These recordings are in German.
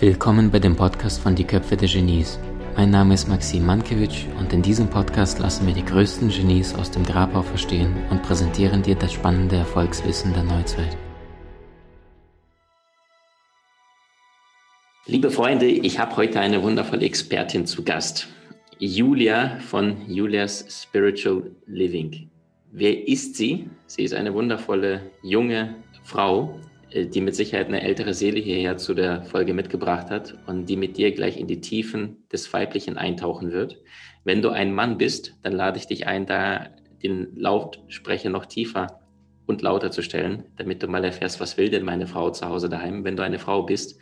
Willkommen bei dem Podcast von Die Köpfe der Genies. Mein Name ist Maxim Mankewitsch und in diesem Podcast lassen wir die größten Genies aus dem Grabau verstehen und präsentieren dir das spannende Erfolgswissen der Neuzeit. Liebe Freunde, ich habe heute eine wundervolle Expertin zu Gast. Julia von Julias Spiritual Living. Wer ist sie? Sie ist eine wundervolle junge Frau, die mit Sicherheit eine ältere Seele hierher zu der Folge mitgebracht hat und die mit dir gleich in die Tiefen des Weiblichen eintauchen wird. Wenn du ein Mann bist, dann lade ich dich ein, da den Lautsprecher noch tiefer und lauter zu stellen, damit du mal erfährst, was will denn meine Frau zu Hause daheim. Wenn du eine Frau bist,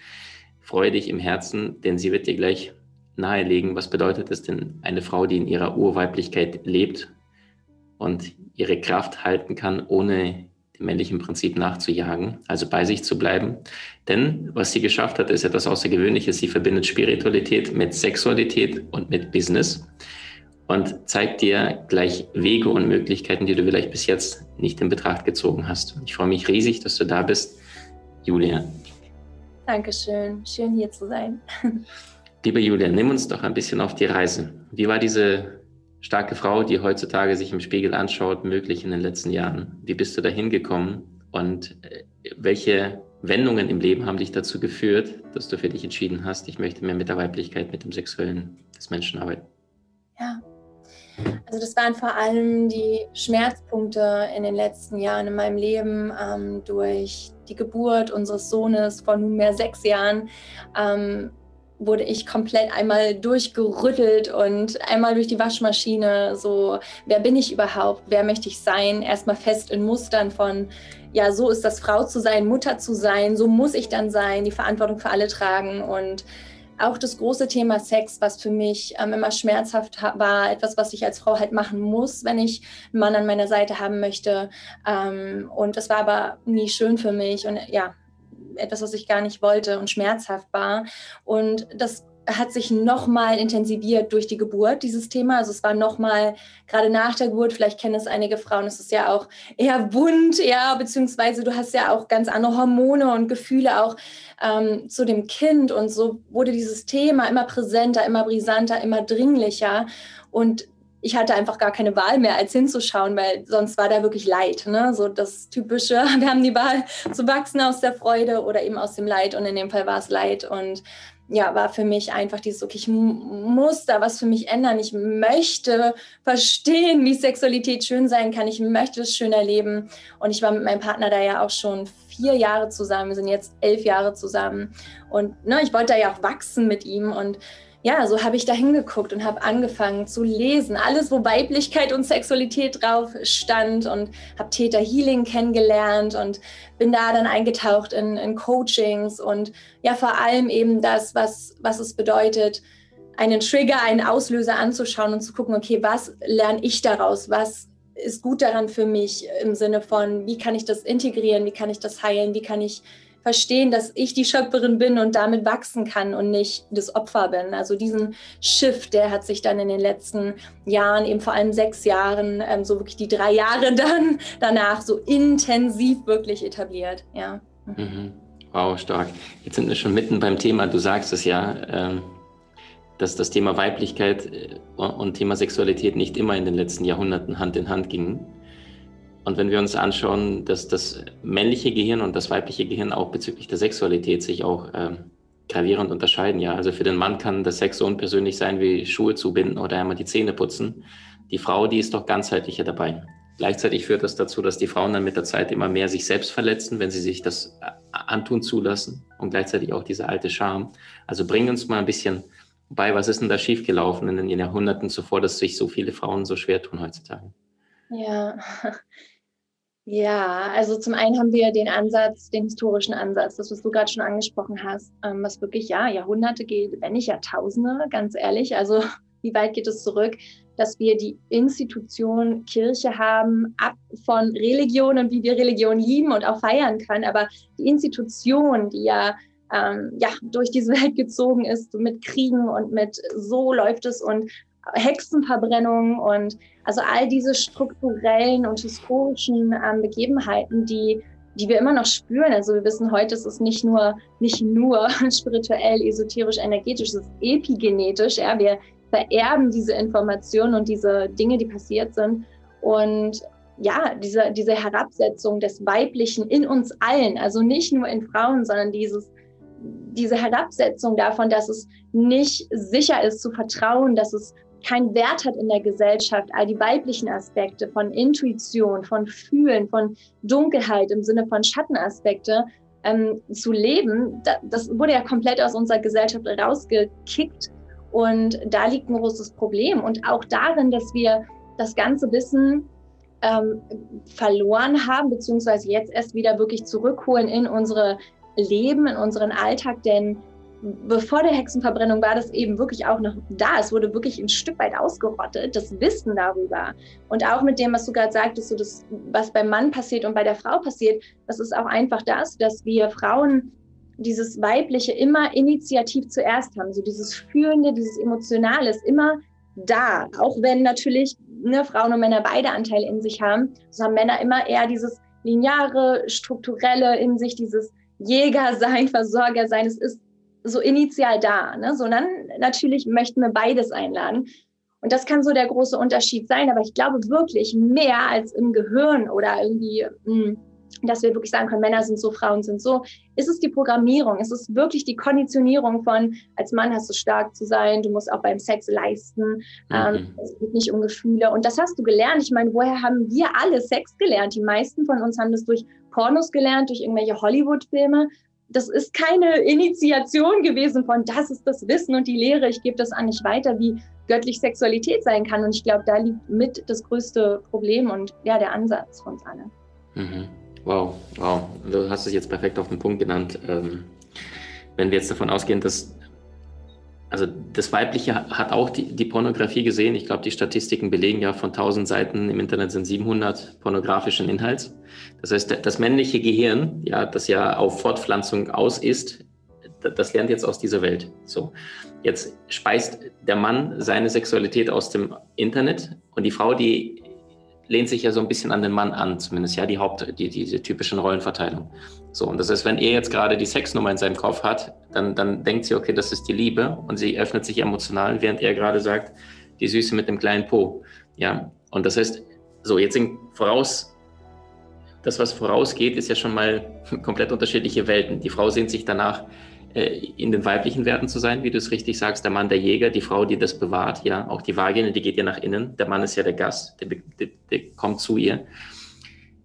freue dich im Herzen, denn sie wird dir gleich nahelegen, was bedeutet es denn eine Frau, die in ihrer Urweiblichkeit lebt und ihre Kraft halten kann, ohne dem männlichen Prinzip nachzujagen, also bei sich zu bleiben. Denn was sie geschafft hat, ist etwas Außergewöhnliches. Sie verbindet Spiritualität mit Sexualität und mit Business und zeigt dir gleich Wege und Möglichkeiten, die du vielleicht bis jetzt nicht in Betracht gezogen hast. Ich freue mich riesig, dass du da bist, Julia. Dankeschön, schön hier zu sein. Liebe Julia, nimm uns doch ein bisschen auf die Reise. Wie war diese starke Frau, die heutzutage sich im Spiegel anschaut, möglich in den letzten Jahren? Wie bist du da hingekommen und äh, welche Wendungen im Leben haben dich dazu geführt, dass du für dich entschieden hast, ich möchte mehr mit der Weiblichkeit, mit dem Sexuellen des Menschen arbeiten? Ja, also das waren vor allem die Schmerzpunkte in den letzten Jahren in meinem Leben ähm, durch die Geburt unseres Sohnes vor nunmehr sechs Jahren. Ähm, wurde ich komplett einmal durchgerüttelt und einmal durch die Waschmaschine. So, wer bin ich überhaupt? Wer möchte ich sein? Erstmal fest in Mustern von, ja, so ist das Frau zu sein, Mutter zu sein, so muss ich dann sein, die Verantwortung für alle tragen und auch das große Thema Sex, was für mich ähm, immer schmerzhaft war, etwas, was ich als Frau halt machen muss, wenn ich einen Mann an meiner Seite haben möchte. Ähm, und das war aber nie schön für mich. Und ja, etwas, was ich gar nicht wollte und schmerzhaft war. Und das hat sich nochmal intensiviert durch die Geburt, dieses Thema. Also es war nochmal, gerade nach der Geburt, vielleicht kennen es einige Frauen, es ist ja auch eher bunt, ja, beziehungsweise du hast ja auch ganz andere Hormone und Gefühle auch ähm, zu dem Kind. Und so wurde dieses Thema immer präsenter, immer brisanter, immer dringlicher. Und ich hatte einfach gar keine Wahl mehr, als hinzuschauen, weil sonst war da wirklich Leid. Ne? So das Typische, wir haben die Wahl zu wachsen aus der Freude oder eben aus dem Leid. Und in dem Fall war es Leid. Und ja, war für mich einfach dieses, okay, ich muss da was für mich ändern. Ich möchte verstehen, wie Sexualität schön sein kann. Ich möchte es schön erleben. Und ich war mit meinem Partner da ja auch schon vier Jahre zusammen. Wir sind jetzt elf Jahre zusammen. Und ne, ich wollte da ja auch wachsen mit ihm. Und ja, so habe ich da hingeguckt und habe angefangen zu lesen. Alles, wo Weiblichkeit und Sexualität drauf stand und habe Theta Healing kennengelernt und bin da dann eingetaucht in, in Coachings und ja, vor allem eben das, was, was es bedeutet, einen Trigger, einen Auslöser anzuschauen und zu gucken, okay, was lerne ich daraus? Was ist gut daran für mich im Sinne von, wie kann ich das integrieren? Wie kann ich das heilen? Wie kann ich verstehen, dass ich die Schöpferin bin und damit wachsen kann und nicht das Opfer bin. Also diesen Shift, der hat sich dann in den letzten Jahren, eben vor allem sechs Jahren, ähm, so wirklich die drei Jahre dann danach so intensiv wirklich etabliert. Ja. Mhm. Wow, stark. Jetzt sind wir schon mitten beim Thema, du sagst es ja, ähm, dass das Thema Weiblichkeit äh, und Thema Sexualität nicht immer in den letzten Jahrhunderten Hand in Hand gingen. Und wenn wir uns anschauen, dass das männliche Gehirn und das weibliche Gehirn auch bezüglich der Sexualität sich auch ähm, gravierend unterscheiden, ja. Also für den Mann kann das Sex so unpersönlich sein wie Schuhe zubinden oder einmal die Zähne putzen. Die Frau, die ist doch ganzheitlicher dabei. Gleichzeitig führt das dazu, dass die Frauen dann mit der Zeit immer mehr sich selbst verletzen, wenn sie sich das äh, antun zulassen und gleichzeitig auch diese alte Scham. Also bring uns mal ein bisschen bei, was ist denn da schiefgelaufen in den Jahrhunderten zuvor, dass sich so viele Frauen so schwer tun heutzutage? Ja, Ja, also zum einen haben wir den Ansatz, den historischen Ansatz, das, was du gerade schon angesprochen hast, ähm, was wirklich ja Jahrhunderte geht, wenn nicht Jahrtausende, ganz ehrlich. Also wie weit geht es zurück, dass wir die Institution Kirche haben, ab von Religion und wie wir Religion lieben und auch feiern können, aber die Institution, die ja ähm, ja durch diese Welt gezogen ist, mit Kriegen und mit so läuft es und Hexenverbrennung und also all diese strukturellen und historischen ähm, Begebenheiten, die die wir immer noch spüren. Also wir wissen heute, es ist nicht nur, nicht nur spirituell, esoterisch, energetisch, es ist epigenetisch. Ja, wir vererben diese Informationen und diese Dinge, die passiert sind. Und ja, diese, diese Herabsetzung des Weiblichen in uns allen, also nicht nur in Frauen, sondern dieses, diese Herabsetzung davon, dass es nicht sicher ist zu vertrauen, dass es keinen Wert hat in der Gesellschaft, all die weiblichen Aspekte von Intuition, von Fühlen, von Dunkelheit im Sinne von Schattenaspekte ähm, zu leben, da, das wurde ja komplett aus unserer Gesellschaft rausgekickt. Und da liegt ein großes Problem. Und auch darin, dass wir das ganze Wissen ähm, verloren haben, beziehungsweise jetzt erst wieder wirklich zurückholen in unsere Leben, in unseren Alltag. Denn bevor der Hexenverbrennung war das eben wirklich auch noch da. Es wurde wirklich ein Stück weit ausgerottet, das Wissen darüber. Und auch mit dem, was du gerade sagtest, so das, was beim Mann passiert und bei der Frau passiert, das ist auch einfach das, dass wir Frauen dieses Weibliche immer initiativ zuerst haben. So dieses Fühlende, dieses Emotionale ist immer da. Auch wenn natürlich ne, Frauen und Männer beide Anteile in sich haben, so haben Männer immer eher dieses lineare, strukturelle in sich, dieses Jäger sein, Versorger sein. Es ist so initial da, ne? sondern natürlich möchten wir beides einladen. Und das kann so der große Unterschied sein, aber ich glaube wirklich mehr als im Gehirn oder irgendwie, mh, hm, dass wir wirklich sagen können, Männer sind so, Frauen sind so, ist es die Programmierung, ist es wirklich die Konditionierung von, als Mann hast du stark zu sein, du musst auch beim Sex leisten, ähm, mhm. ähm, es geht nicht um Gefühle. Und das hast du gelernt. Ich meine, woher haben wir alle Sex gelernt? Die meisten von uns haben das durch Pornos gelernt, durch irgendwelche Hollywood-Filme das ist keine Initiation gewesen von, das ist das Wissen und die Lehre, ich gebe das an nicht weiter, wie göttlich Sexualität sein kann. Und ich glaube, da liegt mit das größte Problem und ja, der Ansatz von uns allen. Mhm. Wow, wow. Du hast es jetzt perfekt auf den Punkt genannt. Ähm, wenn wir jetzt davon ausgehen, dass also das Weibliche hat auch die, die Pornografie gesehen. Ich glaube, die Statistiken belegen ja von 1000 Seiten im Internet sind 700 pornografischen Inhalts. Das heißt, das männliche Gehirn, ja, das ja auf Fortpflanzung aus ist, das lernt jetzt aus dieser Welt. So, jetzt speist der Mann seine Sexualität aus dem Internet und die Frau, die lehnt sich ja so ein bisschen an den Mann an, zumindest ja die Haupt, die, diese typischen Rollenverteilung. So, und das heißt, wenn er jetzt gerade die Sexnummer in seinem Kopf hat, dann, dann denkt sie, okay, das ist die Liebe und sie öffnet sich emotional, während er gerade sagt, die Süße mit dem kleinen Po. Ja, und das heißt, so, jetzt sind voraus, das, was vorausgeht, ist ja schon mal komplett unterschiedliche Welten. Die Frau sehnt sich danach, in den weiblichen Werten zu sein, wie du es richtig sagst, der Mann der Jäger, die Frau, die das bewahrt, ja, auch die Vagina, die geht ja nach innen, der Mann ist ja der Gast, der, der, der kommt zu ihr.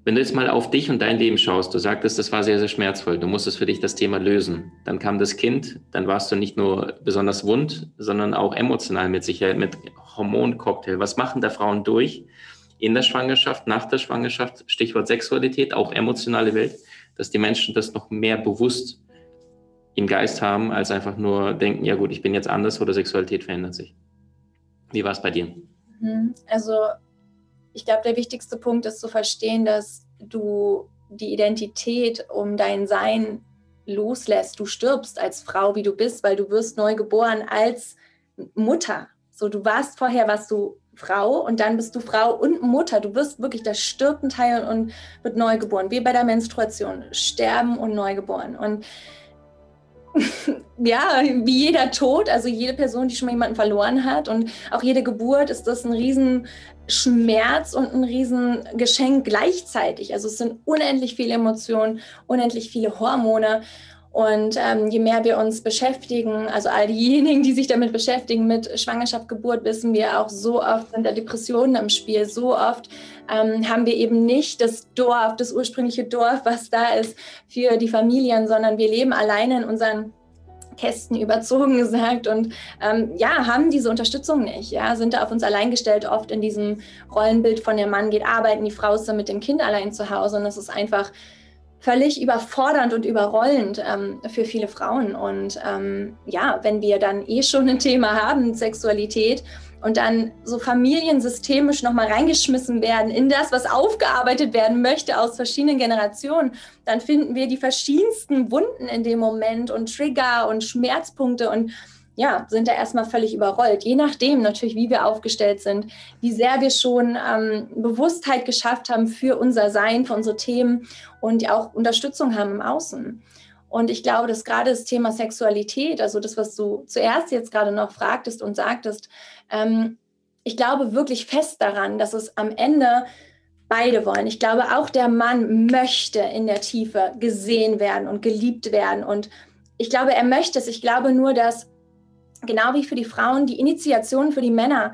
Wenn du jetzt mal auf dich und dein Leben schaust, du sagtest, das war sehr, sehr schmerzvoll, du musstest für dich das Thema lösen. Dann kam das Kind, dann warst du nicht nur besonders wund, sondern auch emotional mit Sicherheit, mit Hormoncocktail. Was machen da Frauen durch in der Schwangerschaft, nach der Schwangerschaft, Stichwort Sexualität, auch emotionale Welt, dass die Menschen das noch mehr bewusst im Geist haben, als einfach nur denken, ja gut, ich bin jetzt anders oder Sexualität verändert sich. Wie war es bei dir? Mhm. Also ich glaube, der wichtigste Punkt ist zu verstehen, dass du die Identität um dein Sein loslässt. Du stirbst als Frau, wie du bist, weil du wirst neu geboren als Mutter. So, du warst vorher, was du Frau und dann bist du Frau und Mutter. Du wirst wirklich, das stirbt ein Teil und wird neu geboren. Wie bei der Menstruation. Sterben und neu geboren. Und ja, wie jeder Tod, also jede Person, die schon mal jemanden verloren hat und auch jede Geburt ist das ein Riesenschmerz und ein Riesengeschenk gleichzeitig. Also es sind unendlich viele Emotionen, unendlich viele Hormone. Und ähm, je mehr wir uns beschäftigen, also all diejenigen, die sich damit beschäftigen, mit Schwangerschaft, Geburt, wissen wir auch, so oft sind da Depressionen im Spiel. So oft ähm, haben wir eben nicht das Dorf, das ursprüngliche Dorf, was da ist für die Familien, sondern wir leben alleine in unseren Kästen überzogen gesagt und ähm, ja, haben diese Unterstützung nicht, ja, sind da auf uns allein gestellt, oft in diesem Rollenbild von der Mann geht arbeiten, die Frau ist dann mit dem Kind allein zu Hause und das ist einfach völlig überfordernd und überrollend ähm, für viele Frauen. Und ähm, ja, wenn wir dann eh schon ein Thema haben, Sexualität, und dann so familiensystemisch nochmal reingeschmissen werden in das, was aufgearbeitet werden möchte aus verschiedenen Generationen, dann finden wir die verschiedensten Wunden in dem Moment und Trigger und Schmerzpunkte und ja, sind da erstmal völlig überrollt. Je nachdem natürlich, wie wir aufgestellt sind, wie sehr wir schon ähm, Bewusstheit geschafft haben für unser Sein, für unsere Themen und auch Unterstützung haben im Außen. Und ich glaube, dass gerade das Thema Sexualität, also das, was du zuerst jetzt gerade noch fragtest und sagtest, ähm, ich glaube wirklich fest daran, dass es am Ende beide wollen. Ich glaube, auch der Mann möchte in der Tiefe gesehen werden und geliebt werden. Und ich glaube, er möchte es. Ich glaube nur, dass genau wie für die Frauen die Initiationen für die Männer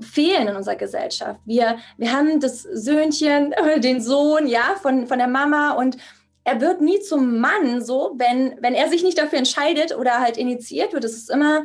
fehlen in unserer Gesellschaft. Wir, wir haben das Söhnchen, den Sohn, ja, von, von der Mama und er wird nie zum Mann so, wenn, wenn er sich nicht dafür entscheidet oder halt initiiert wird. Es ist immer,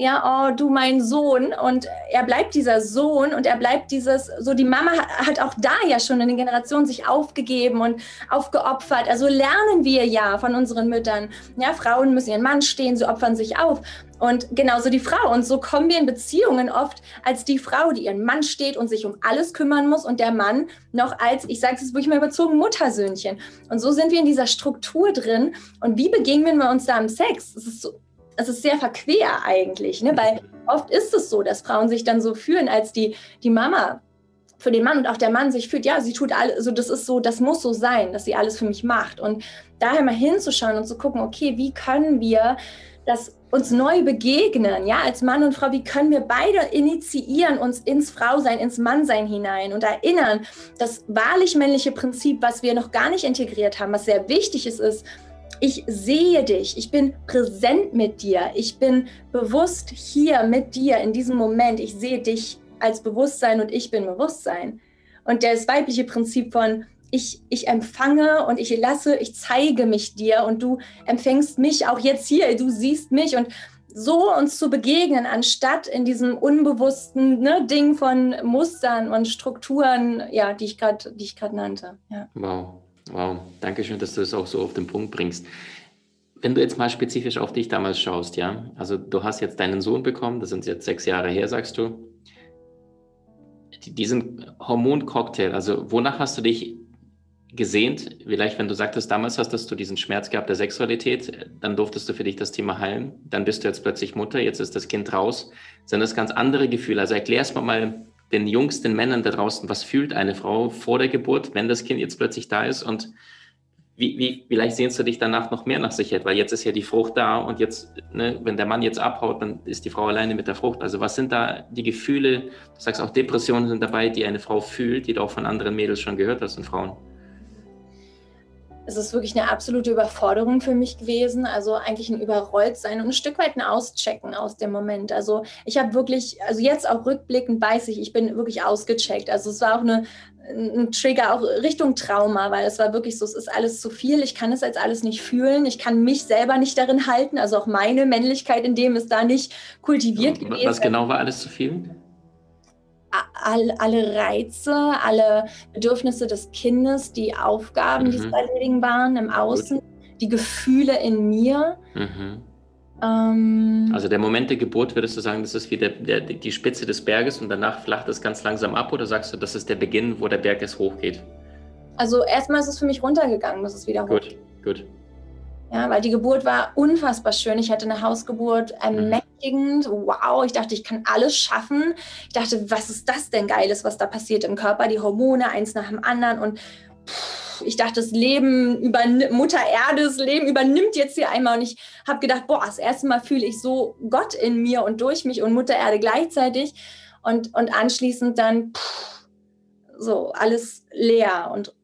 ja, oh, du mein Sohn. Und er bleibt dieser Sohn und er bleibt dieses, so die Mama hat auch da ja schon in den Generationen sich aufgegeben und aufgeopfert. Also lernen wir ja von unseren Müttern. Ja, Frauen müssen ihren Mann stehen, sie opfern sich auf. Und genauso die Frau. Und so kommen wir in Beziehungen oft als die Frau, die ihren Mann steht und sich um alles kümmern muss und der Mann noch als, ich sage es wirklich mal überzogen, Muttersöhnchen. Und so sind wir in dieser Struktur drin. Und wie begegnen wir uns da im Sex? Es ist so es ist sehr verquer eigentlich, ne? weil oft ist es so, dass Frauen sich dann so fühlen als die, die Mama für den Mann und auch der Mann sich fühlt, ja, sie tut alles, also das ist so, das muss so sein, dass sie alles für mich macht. Und daher mal hinzuschauen und zu gucken, okay, wie können wir das uns neu begegnen, ja, als Mann und Frau, wie können wir beide initiieren, uns ins Frausein, ins Mannsein hinein und erinnern, das wahrlich männliche Prinzip, was wir noch gar nicht integriert haben, was sehr wichtig ist, ist, ich sehe dich, ich bin präsent mit dir, ich bin bewusst hier mit dir in diesem Moment, ich sehe dich als Bewusstsein und ich bin Bewusstsein. Und das weibliche Prinzip von ich, ich empfange und ich lasse, ich zeige mich dir und du empfängst mich auch jetzt hier, du siehst mich und so uns zu begegnen, anstatt in diesem unbewussten ne, Ding von Mustern und Strukturen, ja, die ich gerade nannte. Ja. Wow. Wow, danke schön, dass du das auch so auf den Punkt bringst. Wenn du jetzt mal spezifisch auf dich damals schaust, ja, also du hast jetzt deinen Sohn bekommen, das sind jetzt sechs Jahre her, sagst du. Diesen Hormoncocktail, also wonach hast du dich gesehnt? Vielleicht, wenn du sagtest, damals hast du diesen Schmerz gehabt der Sexualität, dann durftest du für dich das Thema heilen. Dann bist du jetzt plötzlich Mutter, jetzt ist das Kind raus. Sind das ganz andere Gefühle? Also erklär's mal mal den jüngsten Männern da draußen, was fühlt eine Frau vor der Geburt, wenn das Kind jetzt plötzlich da ist und wie, wie, vielleicht sehnst du dich danach noch mehr nach Sicherheit, weil jetzt ist ja die Frucht da und jetzt, ne, wenn der Mann jetzt abhaut, dann ist die Frau alleine mit der Frucht. Also was sind da die Gefühle, du sagst auch Depressionen sind dabei, die eine Frau fühlt, die du auch von anderen Mädels schon gehört hast und Frauen? Es ist wirklich eine absolute Überforderung für mich gewesen. Also eigentlich ein Überrolltsein und ein Stück weit ein Auschecken aus dem Moment. Also ich habe wirklich, also jetzt auch rückblickend weiß ich, ich bin wirklich ausgecheckt. Also es war auch eine, ein Trigger auch Richtung Trauma, weil es war wirklich so, es ist alles zu viel. Ich kann es als alles nicht fühlen. Ich kann mich selber nicht darin halten. Also auch meine Männlichkeit in dem ist da nicht kultiviert gewesen. Was genau war alles zu viel? All, alle Reize, alle Bedürfnisse des Kindes, die Aufgaben, mhm. die zu erledigen waren im Außen, Gut. die Gefühle in mir. Mhm. Ähm, also der Moment der Geburt, würdest du sagen, das ist wie der, der, die Spitze des Berges und danach flacht es ganz langsam ab oder sagst du, das ist der Beginn, wo der Berg es hochgeht? Also erstmal ist es für mich runtergegangen, dass es wieder hochgeht. Gut, gut. Ja, weil die Geburt war unfassbar schön. Ich hatte eine Hausgeburt, ermächtigend. Wow, ich dachte, ich kann alles schaffen. Ich dachte, was ist das denn Geiles, was da passiert im Körper? Die Hormone, eins nach dem anderen. Und ich dachte, das Leben über Mutter Erde, das Leben übernimmt jetzt hier einmal. Und ich habe gedacht, boah, das erste Mal fühle ich so Gott in mir und durch mich und Mutter Erde gleichzeitig. Und, und anschließend dann pff, so alles leer und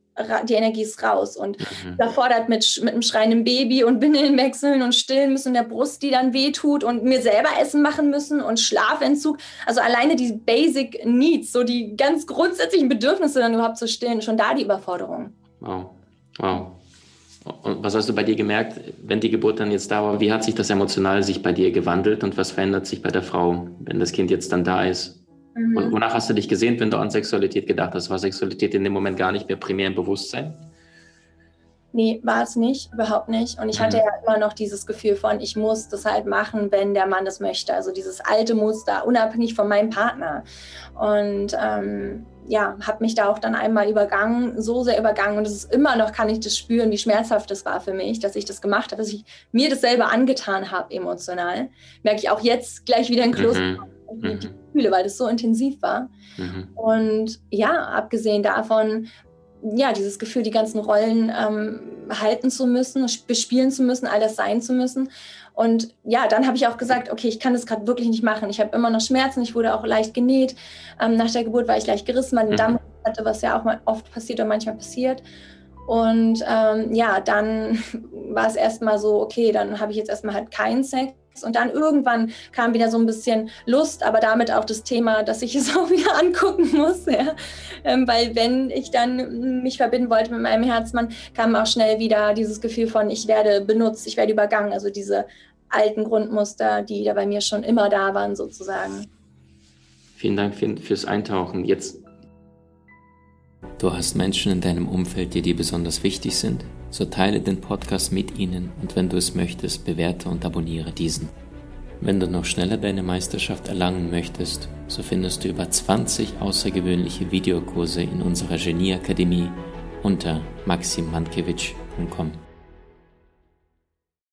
die Energie ist raus und mhm. überfordert mit, mit einem schreienden Baby und Windeln wechseln und stillen müssen in der Brust, die dann wehtut und mir selber Essen machen müssen und Schlafentzug. Also alleine die Basic Needs, so die ganz grundsätzlichen Bedürfnisse dann überhaupt zu stillen, schon da die Überforderung. Wow, wow. Und was hast du bei dir gemerkt, wenn die Geburt dann jetzt da war? Wie hat sich das emotional sich bei dir gewandelt und was verändert sich bei der Frau, wenn das Kind jetzt dann da ist? Mhm. Wonach hast du dich gesehen, wenn du an Sexualität gedacht hast? War Sexualität in dem Moment gar nicht mehr primär im Bewusstsein? Nee, war es nicht, überhaupt nicht. Und ich hatte mhm. ja immer noch dieses Gefühl von, ich muss das halt machen, wenn der Mann das möchte. Also dieses alte Muster, unabhängig von meinem Partner. Und ähm, ja, habe mich da auch dann einmal übergangen, so sehr übergangen. Und es ist immer noch, kann ich das spüren, wie schmerzhaft das war für mich, dass ich das gemacht habe, dass ich mir das selber angetan habe, emotional. Merke ich auch jetzt gleich wieder in Kloster. Mhm. Die mhm. Gefühle, weil das so intensiv war. Mhm. Und ja, abgesehen davon ja, dieses Gefühl, die ganzen Rollen ähm, halten zu müssen, bespielen zu müssen, alles sein zu müssen. Und ja, dann habe ich auch gesagt, okay, ich kann das gerade wirklich nicht machen. Ich habe immer noch Schmerzen, ich wurde auch leicht genäht. Ähm, nach der Geburt war ich leicht gerissen, weil mhm. Damm hatte, was ja auch mal oft passiert und manchmal passiert. Und ähm, ja, dann war es erstmal so, okay, dann habe ich jetzt erstmal halt keinen Sex und dann irgendwann kam wieder so ein bisschen Lust, aber damit auch das Thema, dass ich es auch wieder angucken muss. Ja? Ähm, weil wenn ich dann mich verbinden wollte mit meinem Herzmann, kam auch schnell wieder dieses Gefühl von, ich werde benutzt, ich werde übergangen. Also diese alten Grundmuster, die da bei mir schon immer da waren, sozusagen. Vielen Dank fürs Eintauchen. Jetzt. Du hast Menschen in deinem Umfeld, die dir besonders wichtig sind? So teile den Podcast mit ihnen und wenn du es möchtest, bewerte und abonniere diesen. Wenn du noch schneller deine Meisterschaft erlangen möchtest, so findest du über 20 außergewöhnliche Videokurse in unserer Genieakademie unter maximmankiewicz.com.